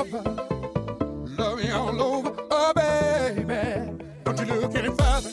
Love me all over. Oh, baby. Don't you look any further.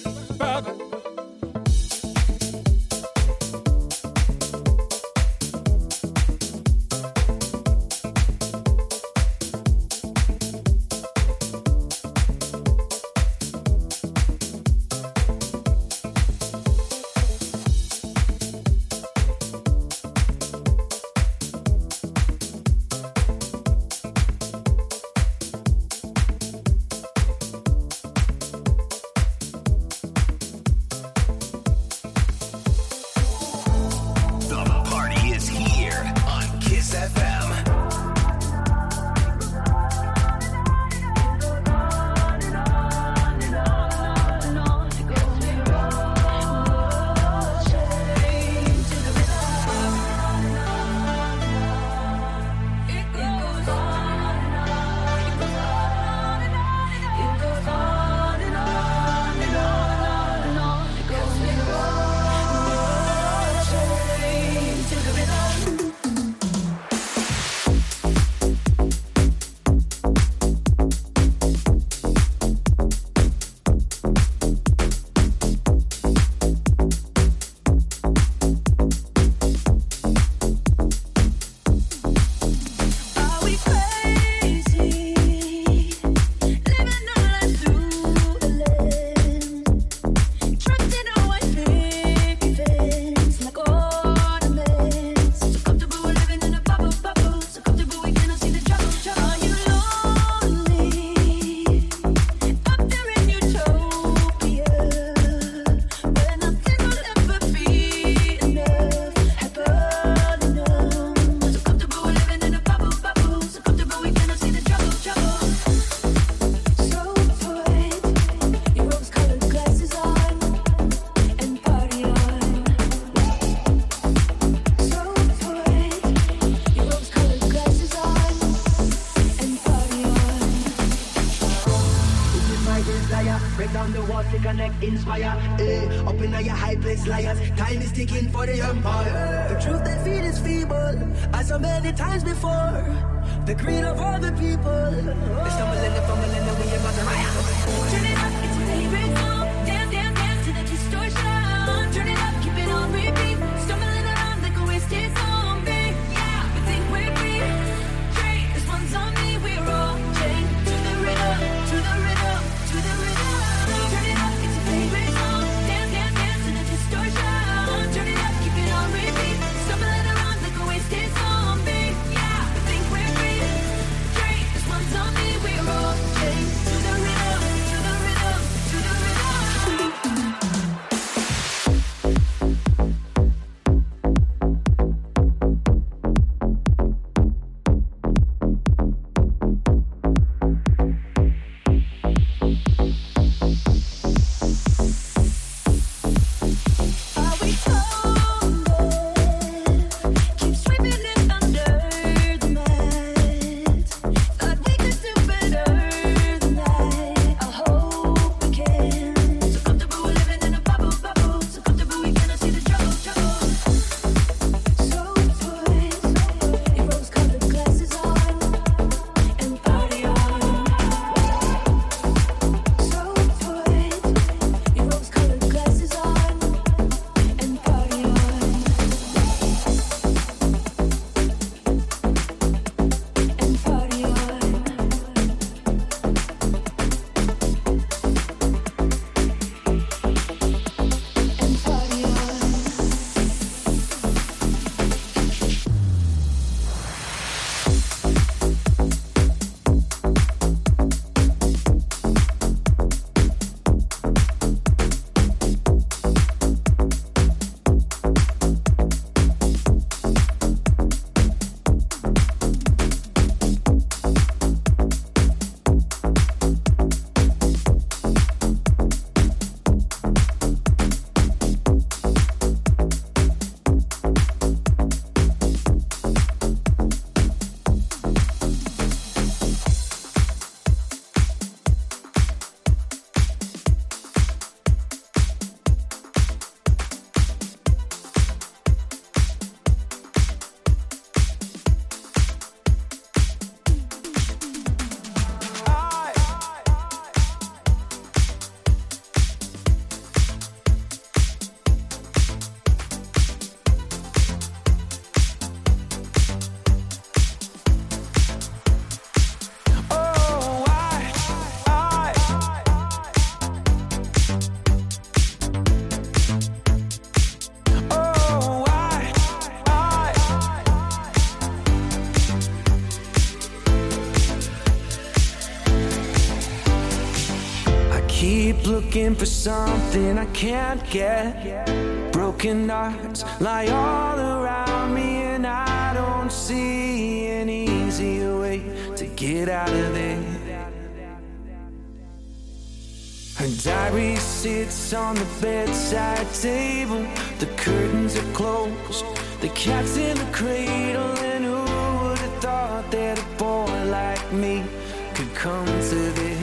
inspire. Eh, up in your high place, liars. Time is ticking for the empire. The truth they feed is feeble, as so many times before. The greed of all the people. They stumble stumbling they fumbling, and we about to riot. something I can't get. Broken hearts lie all around me, and I don't see an easier way to get out of there. Her diary sits on the bedside table. The curtains are closed. The cat's in the cradle. And who would have thought that a boy like me could come to this?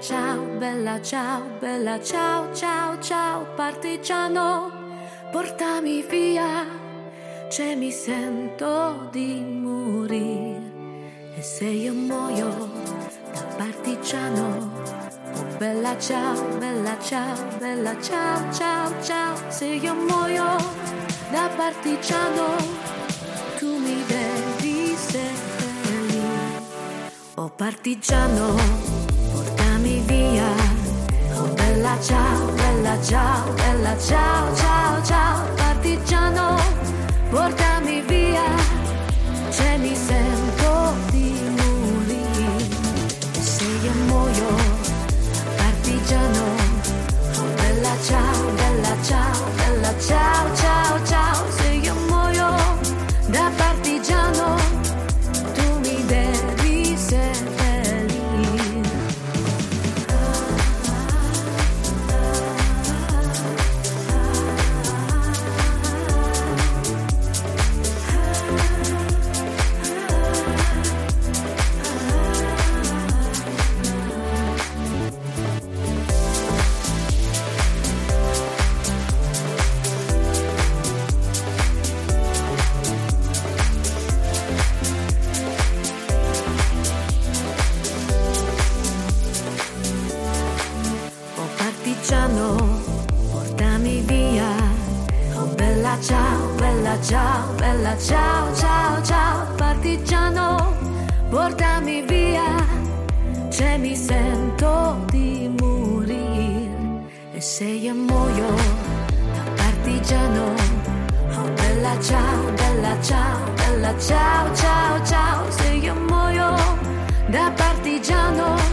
Ciao, bella ciao, bella ciao, ciao, ciao, partigiano, portami via. C'è mi sento di morire. E se io muoio da partigiano, oh bella ciao, bella ciao, bella ciao, ciao, ciao, se io muoio da partigiano tu mi devi seppellire. Oh partigiano, via. Oh bella ciao, bella ciao, bella ciao, ciao, ciao, partigiano, portami via. Ciao, ciao, ciao, se io muoio da partigiano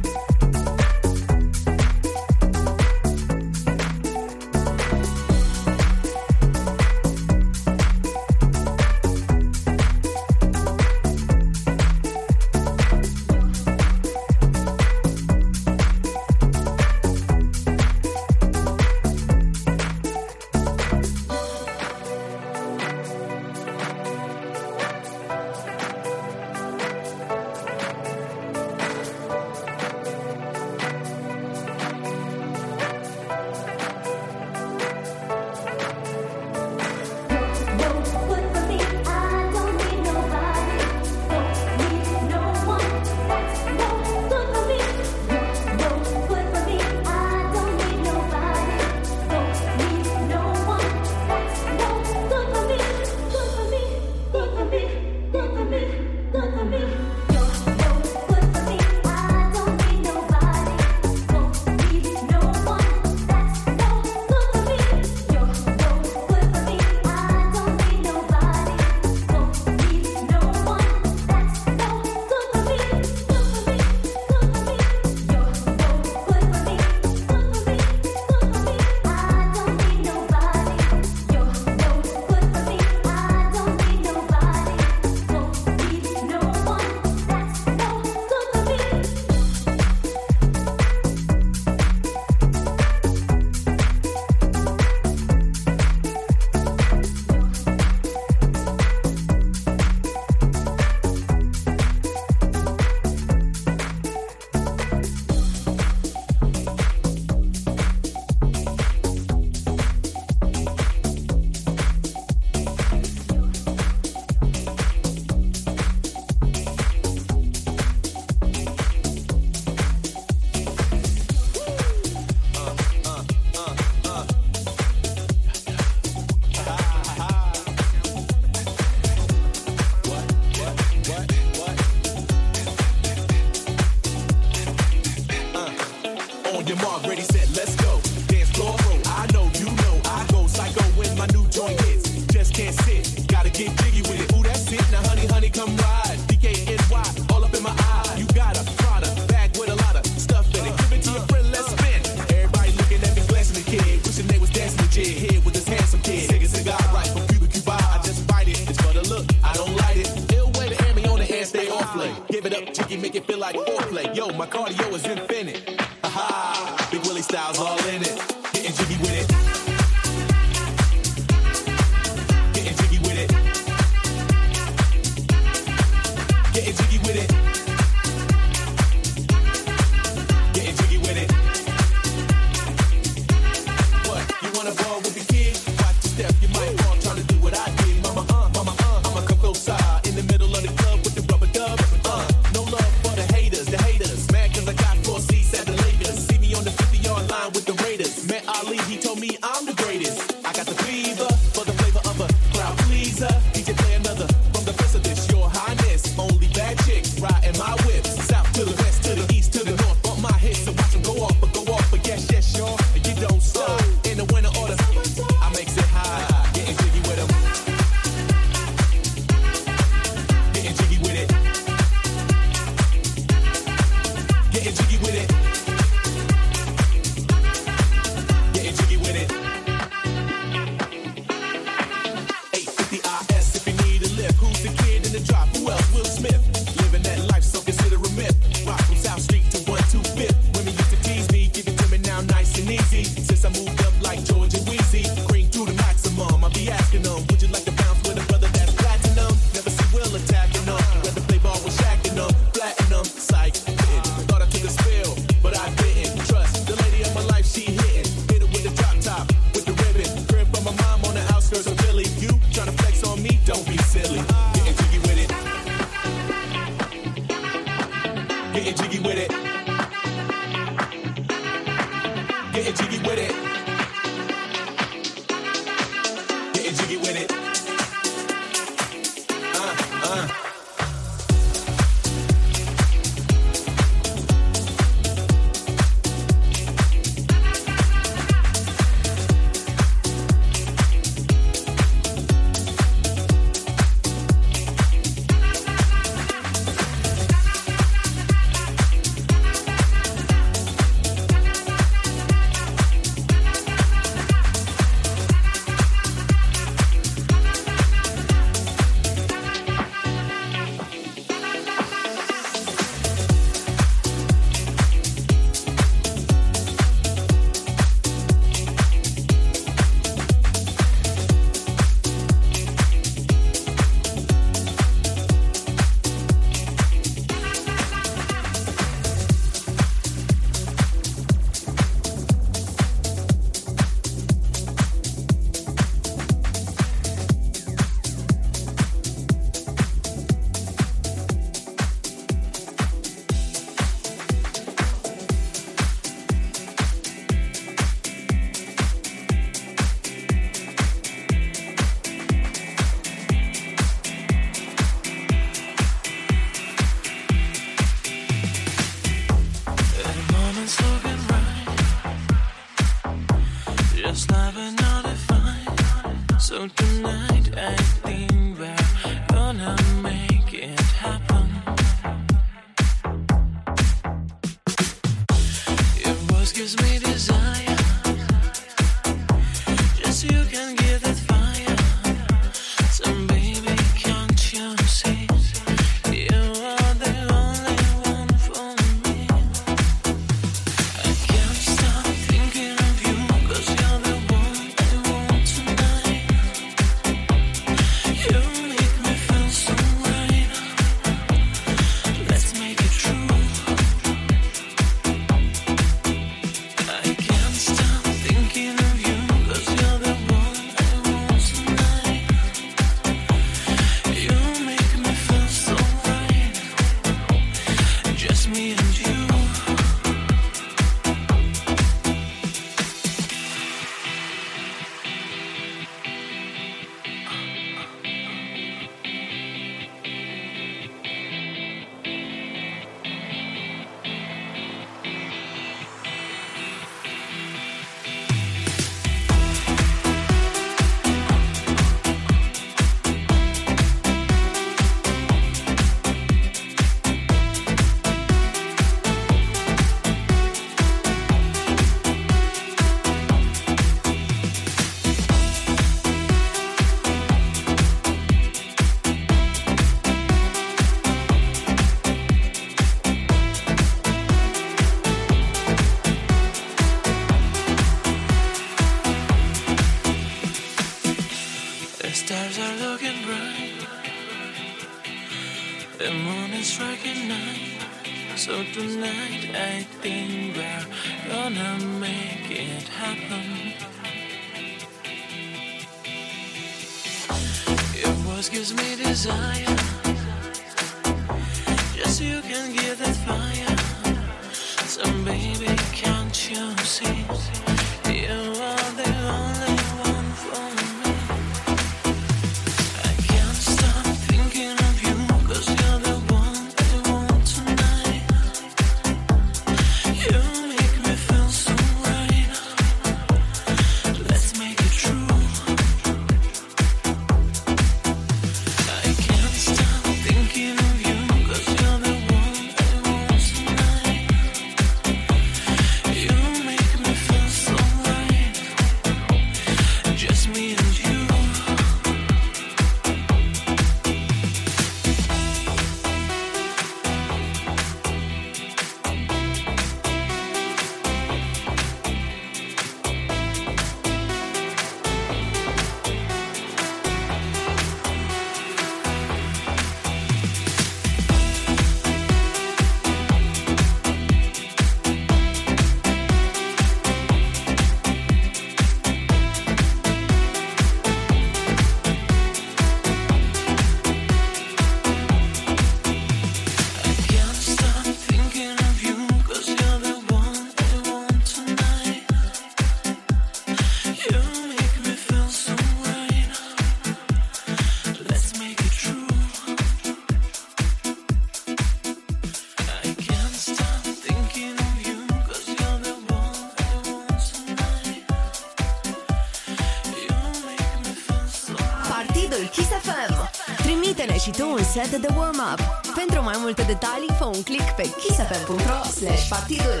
podcastul Kiss FM. Trimite-ne și tu un set de warm-up. Pentru mai multe detalii, fă un click pe kissfm.ro slash partidul.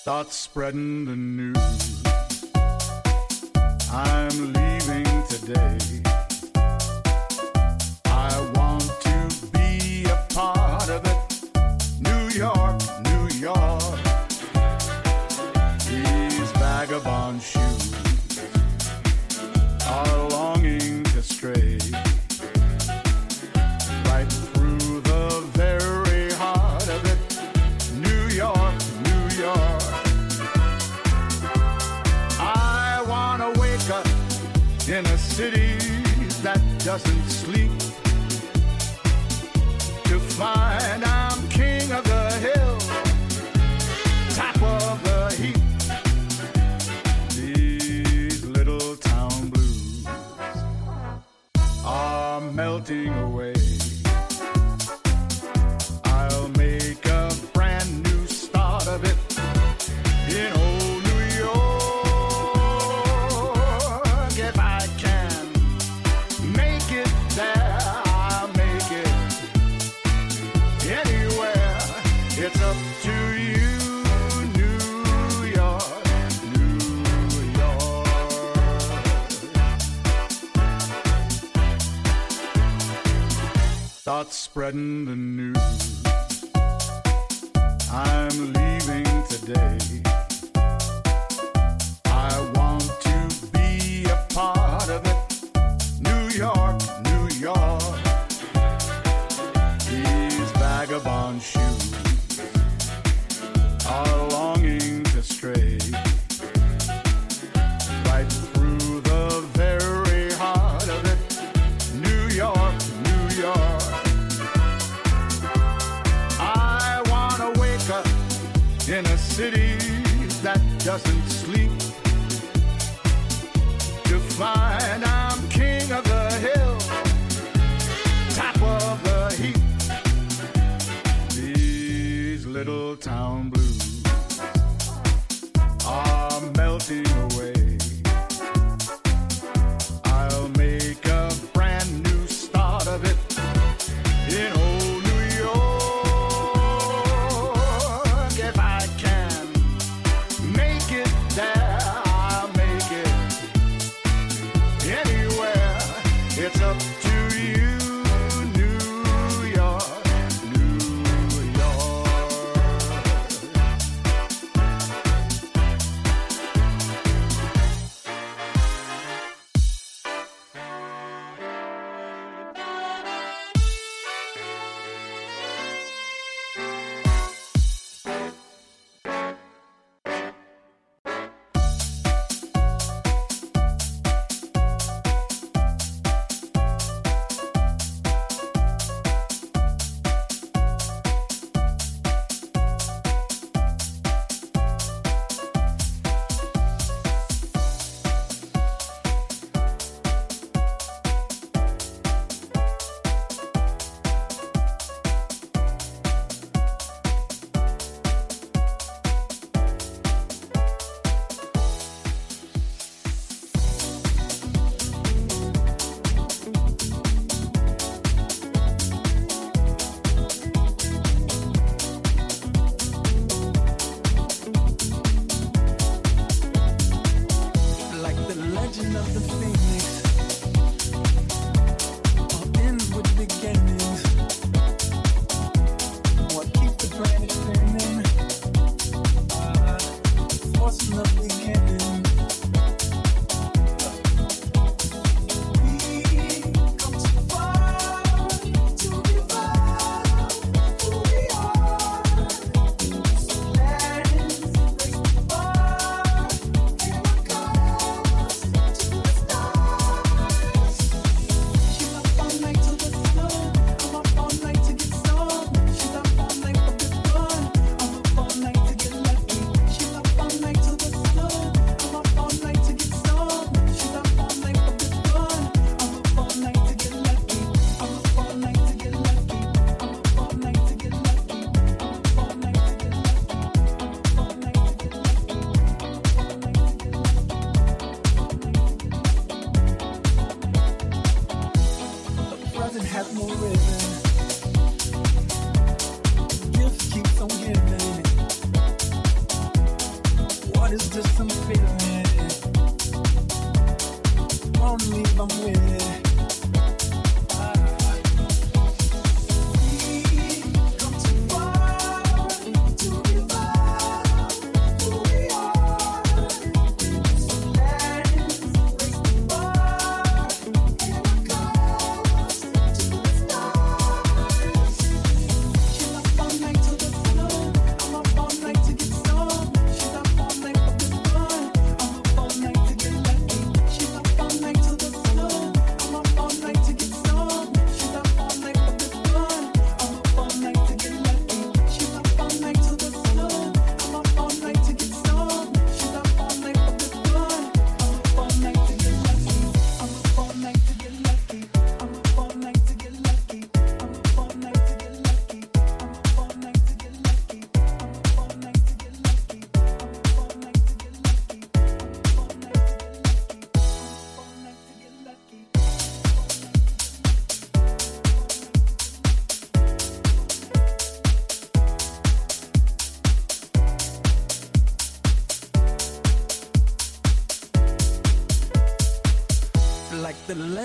Start spreading the news.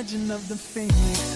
Legend of the phoenix.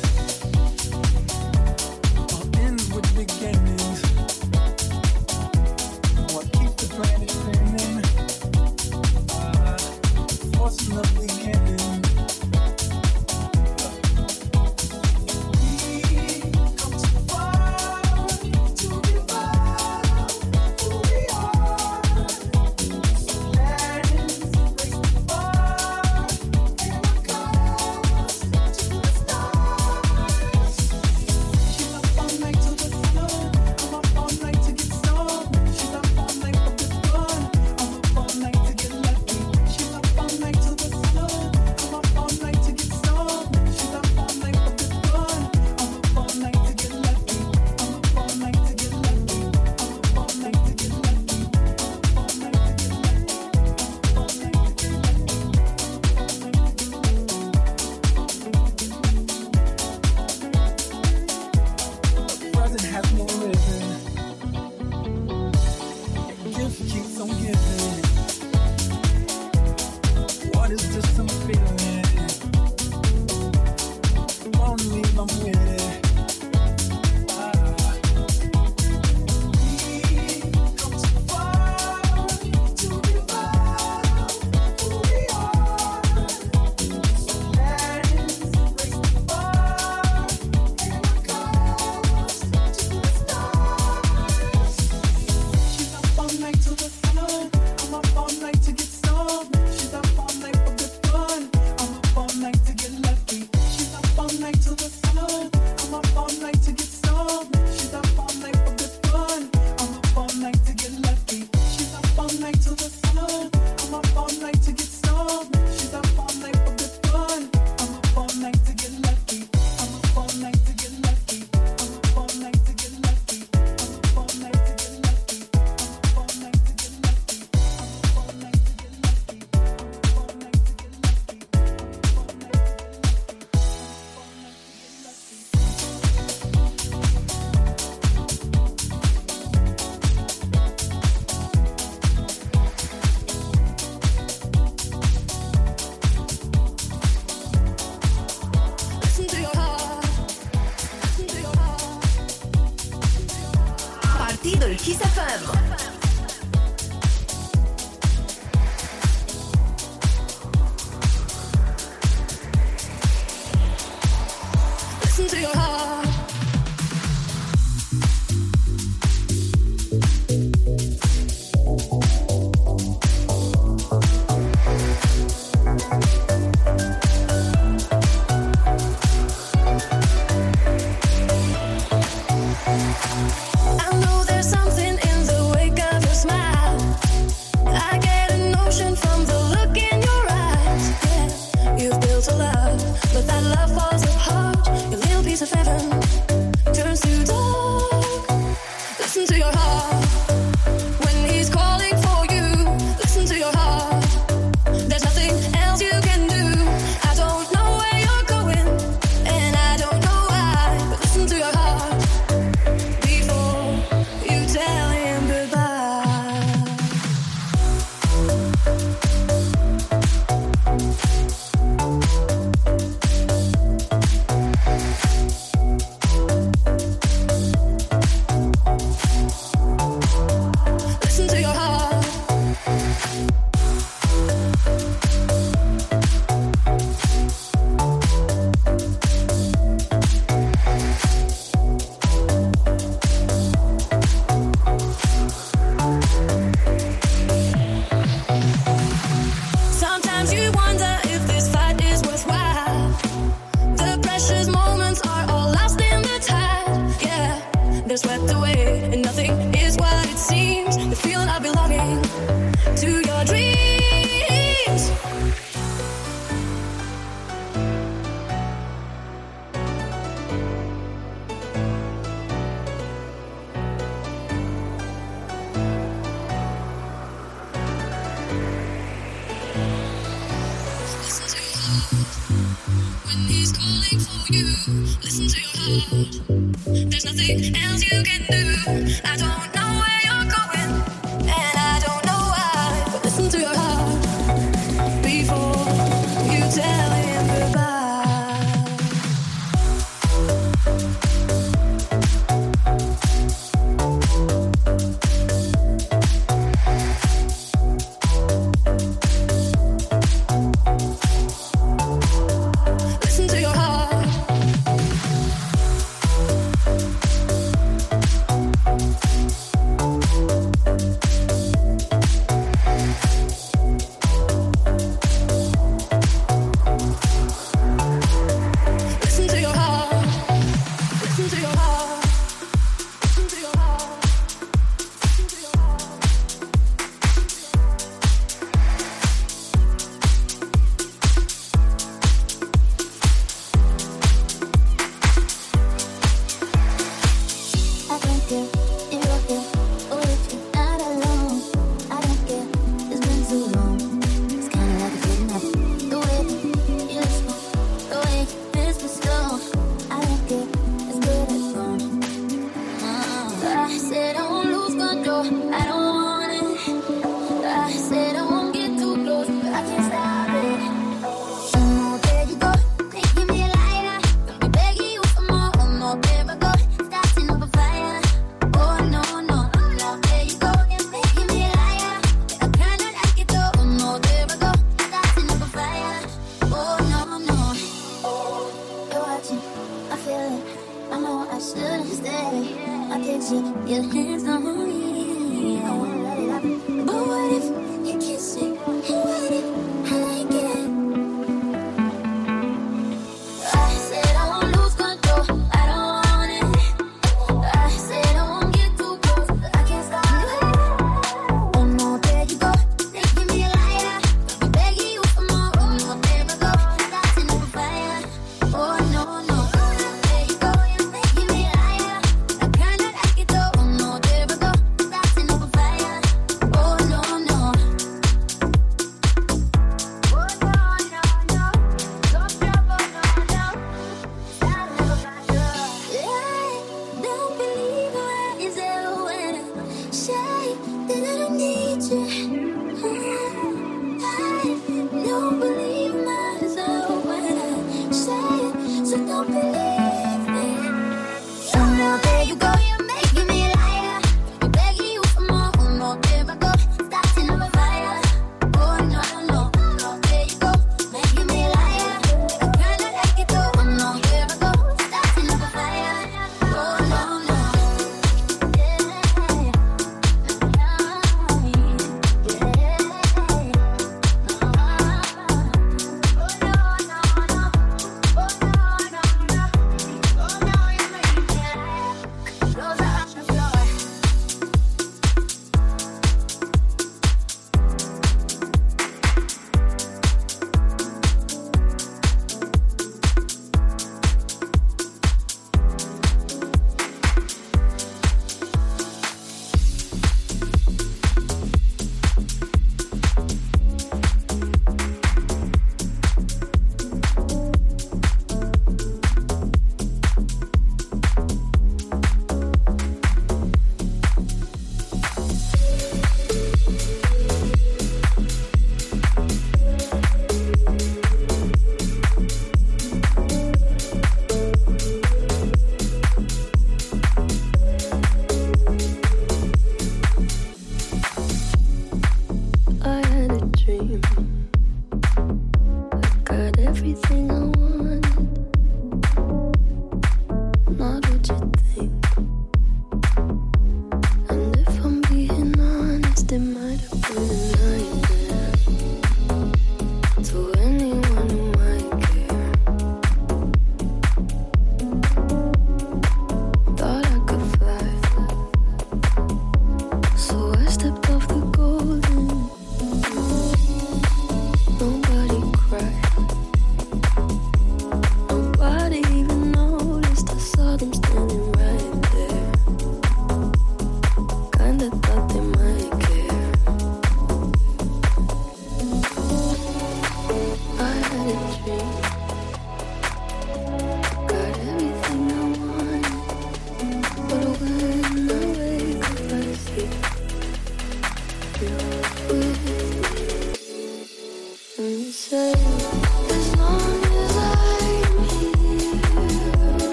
Listen to your heart. There's nothing else you can do. I don't know where.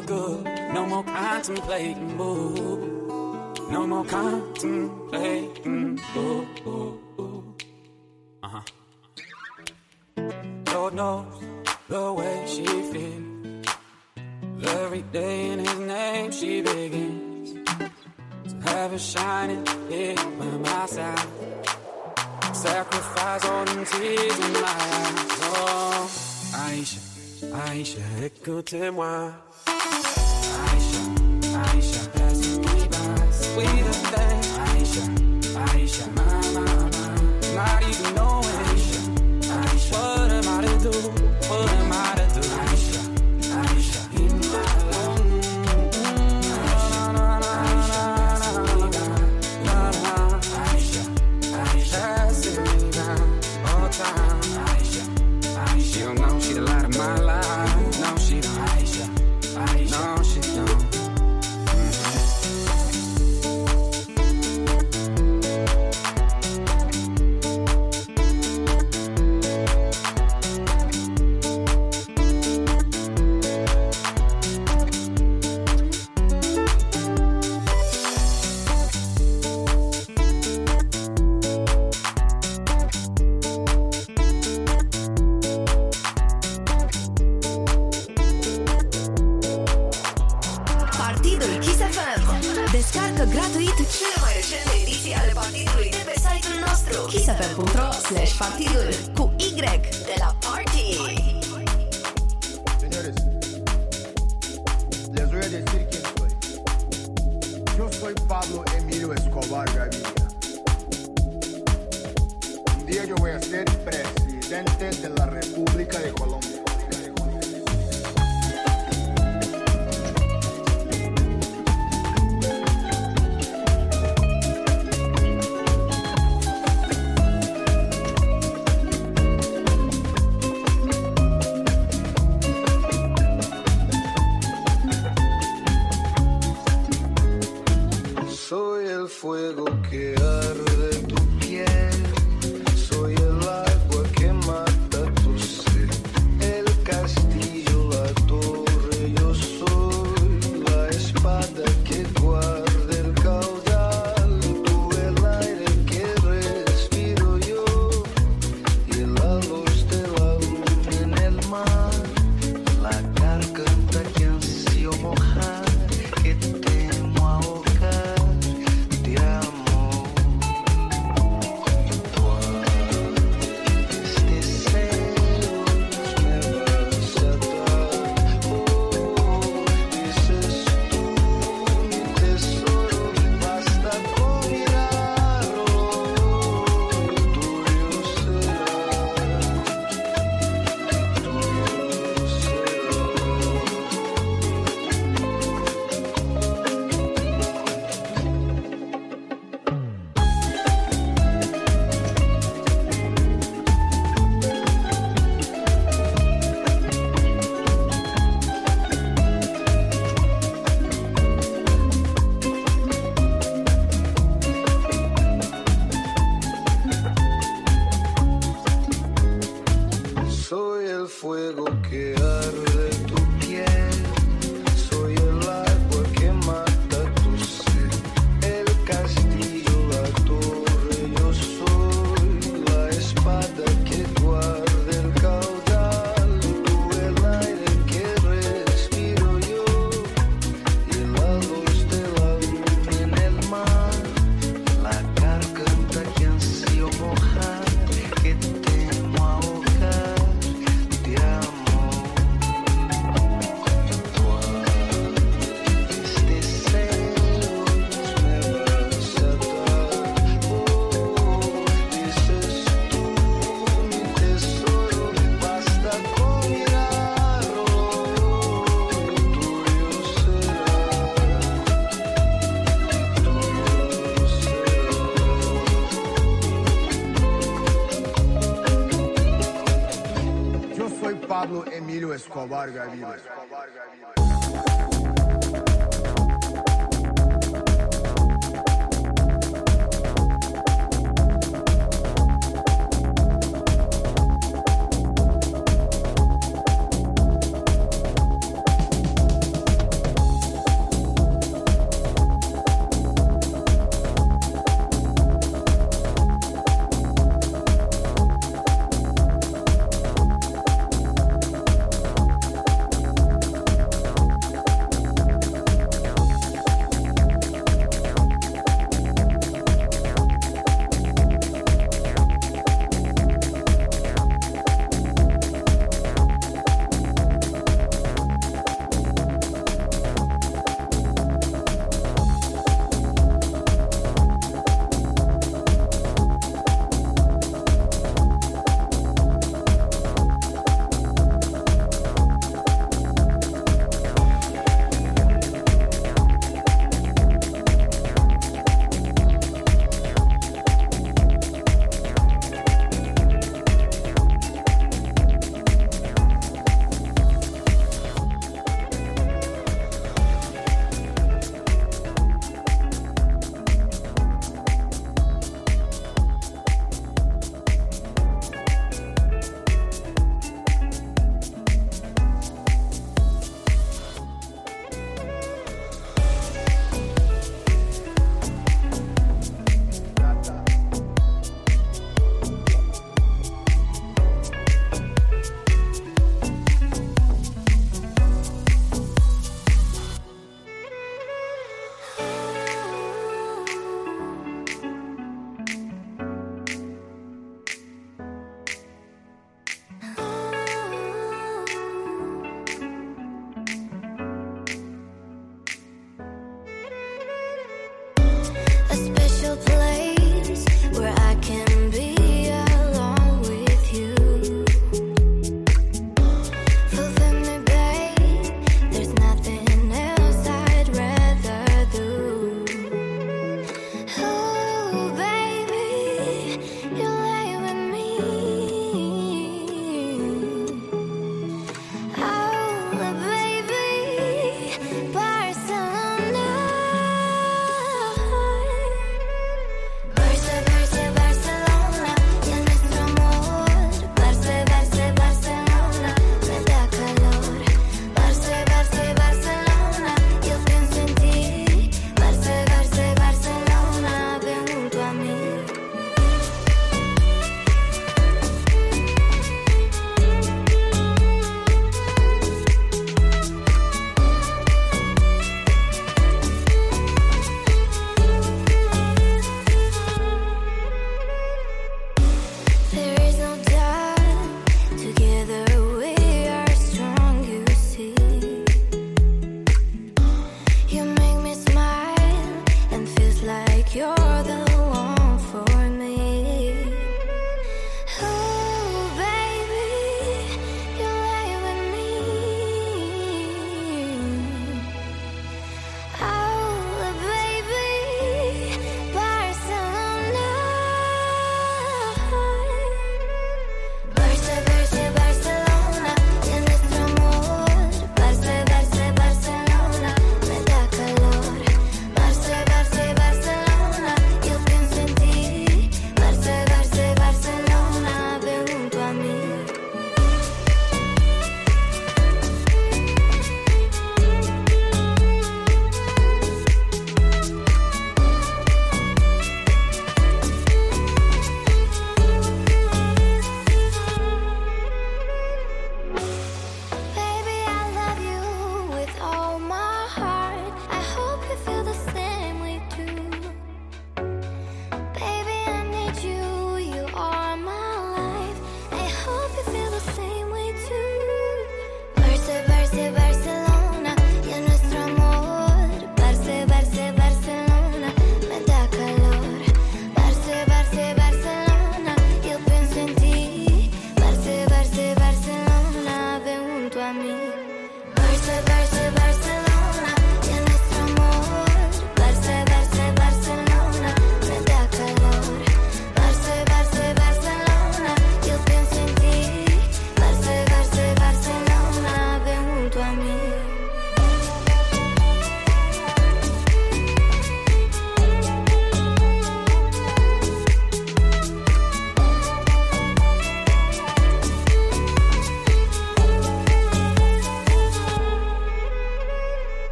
for good. No more contemplating, boo. No more contemplating, boo. Uh huh. Lord knows the way she feels. Every day in His name she begins to have a shining here by my side. Sacrifice all the tears in my eyes. Oh, Aisha, Aisha, écoutez-moi.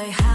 Say jump,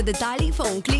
Multe detalii, fă un click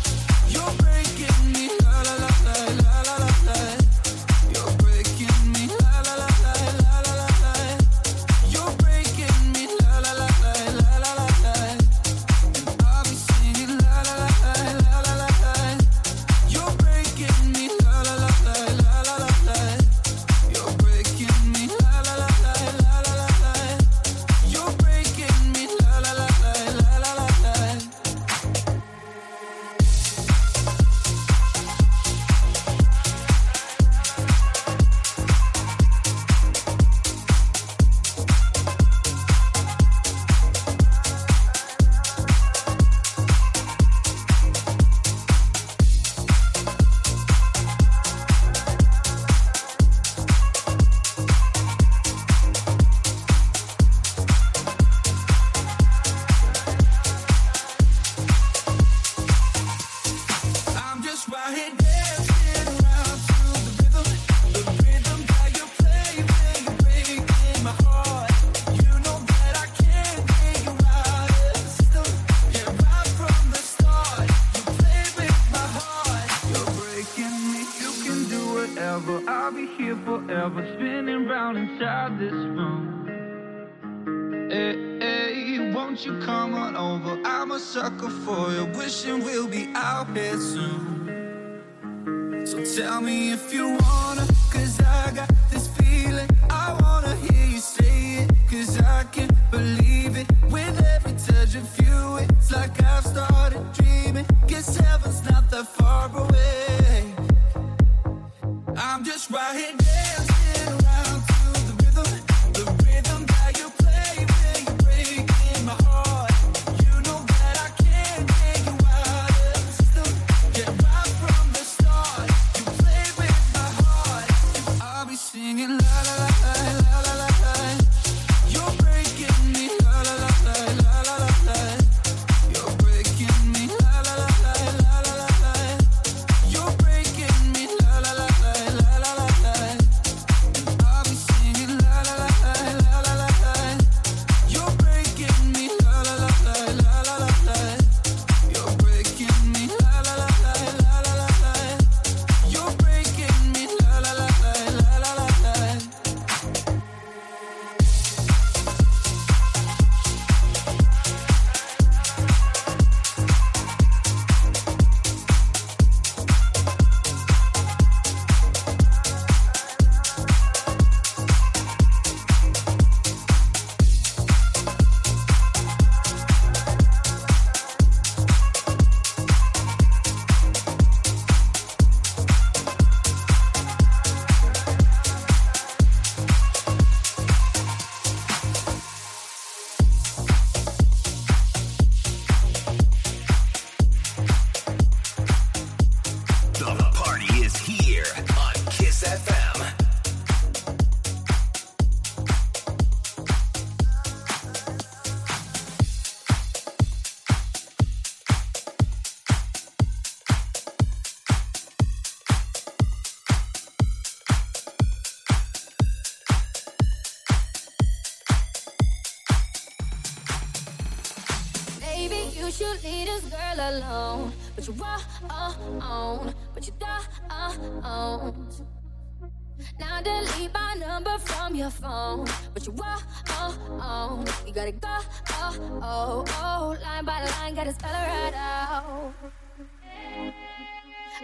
my number from your phone, but you won't. Oh, oh. You gotta go, oh, oh, oh. Line by line, gotta spell it right out.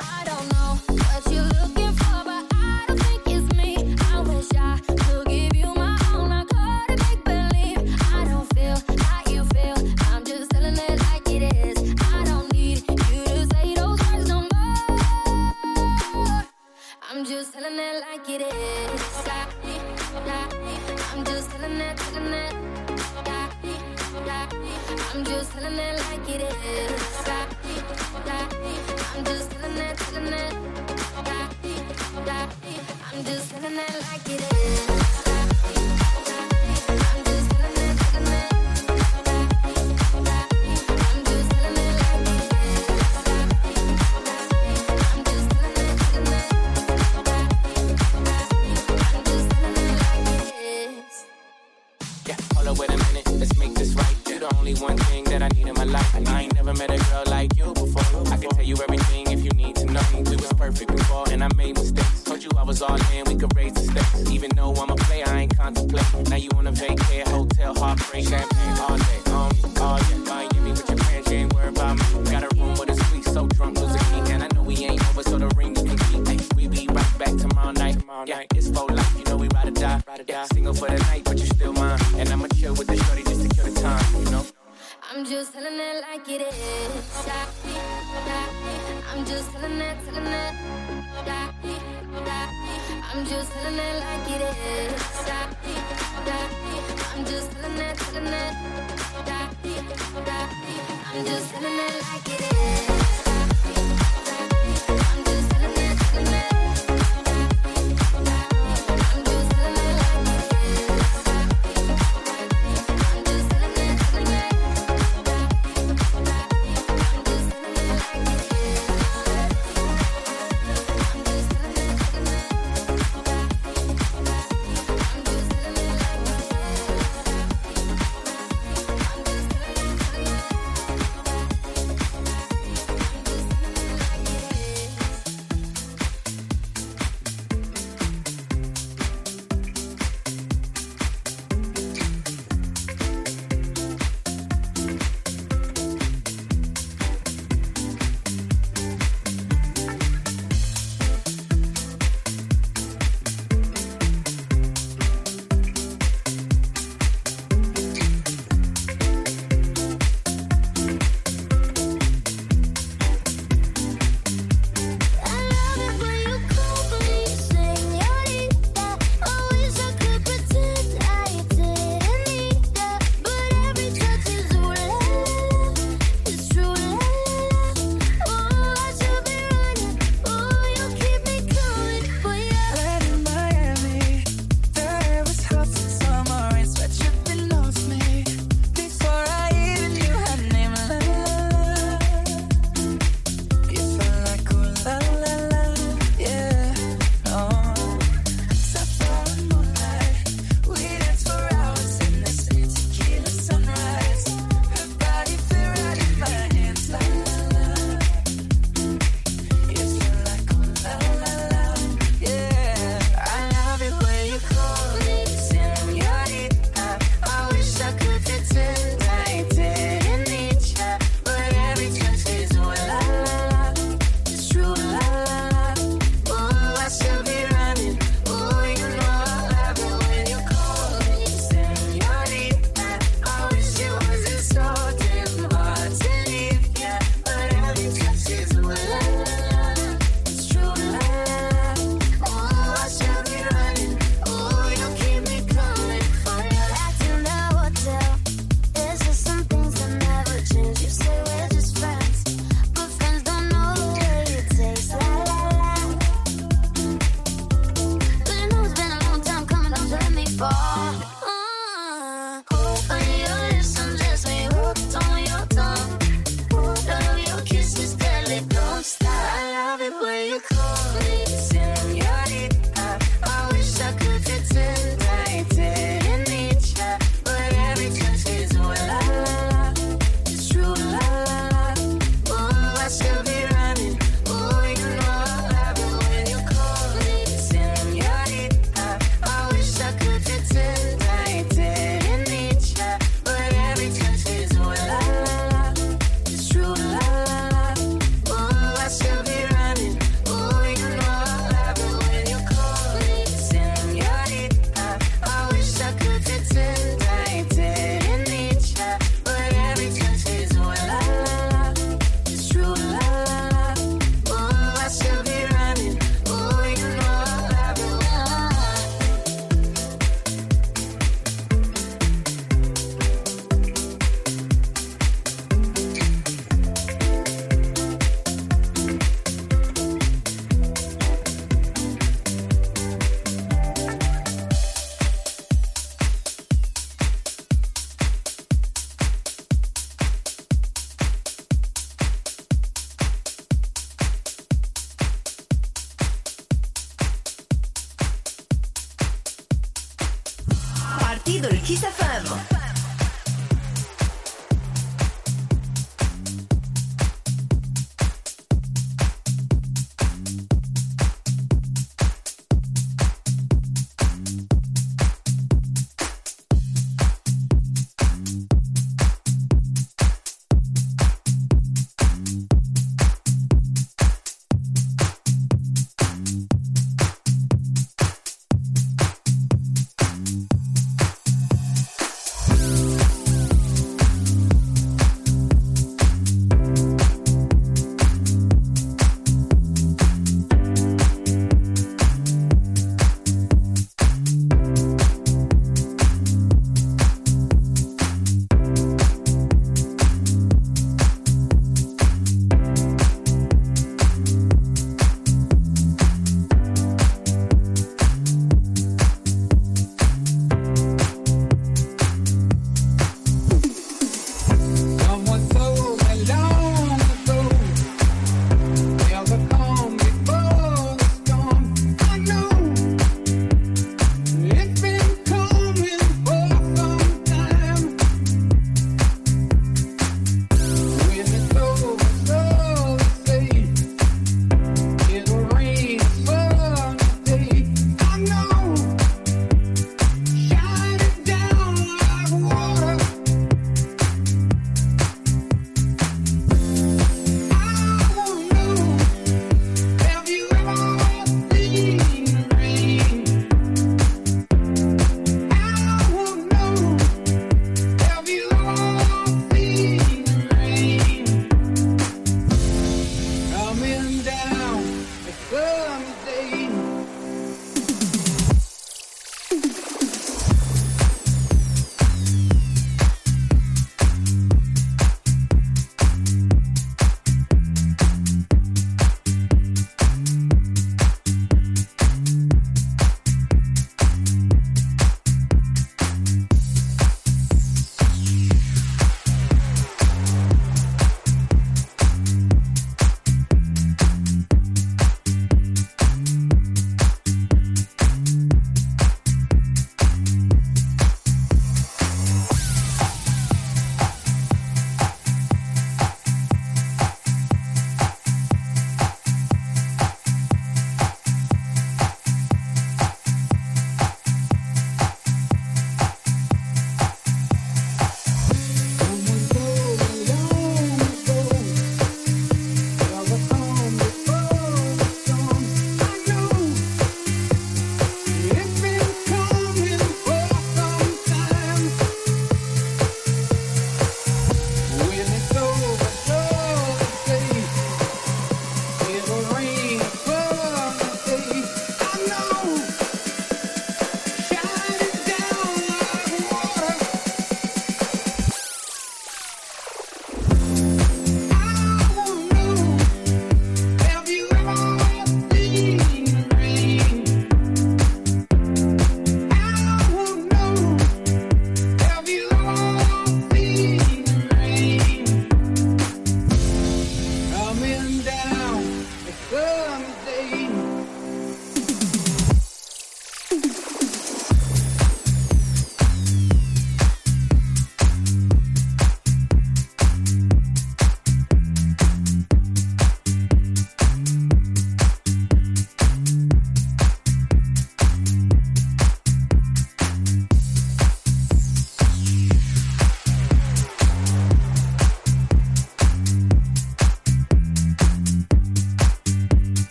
I don't know what you're looking I'm just living that, living that. I'm just living that like it is.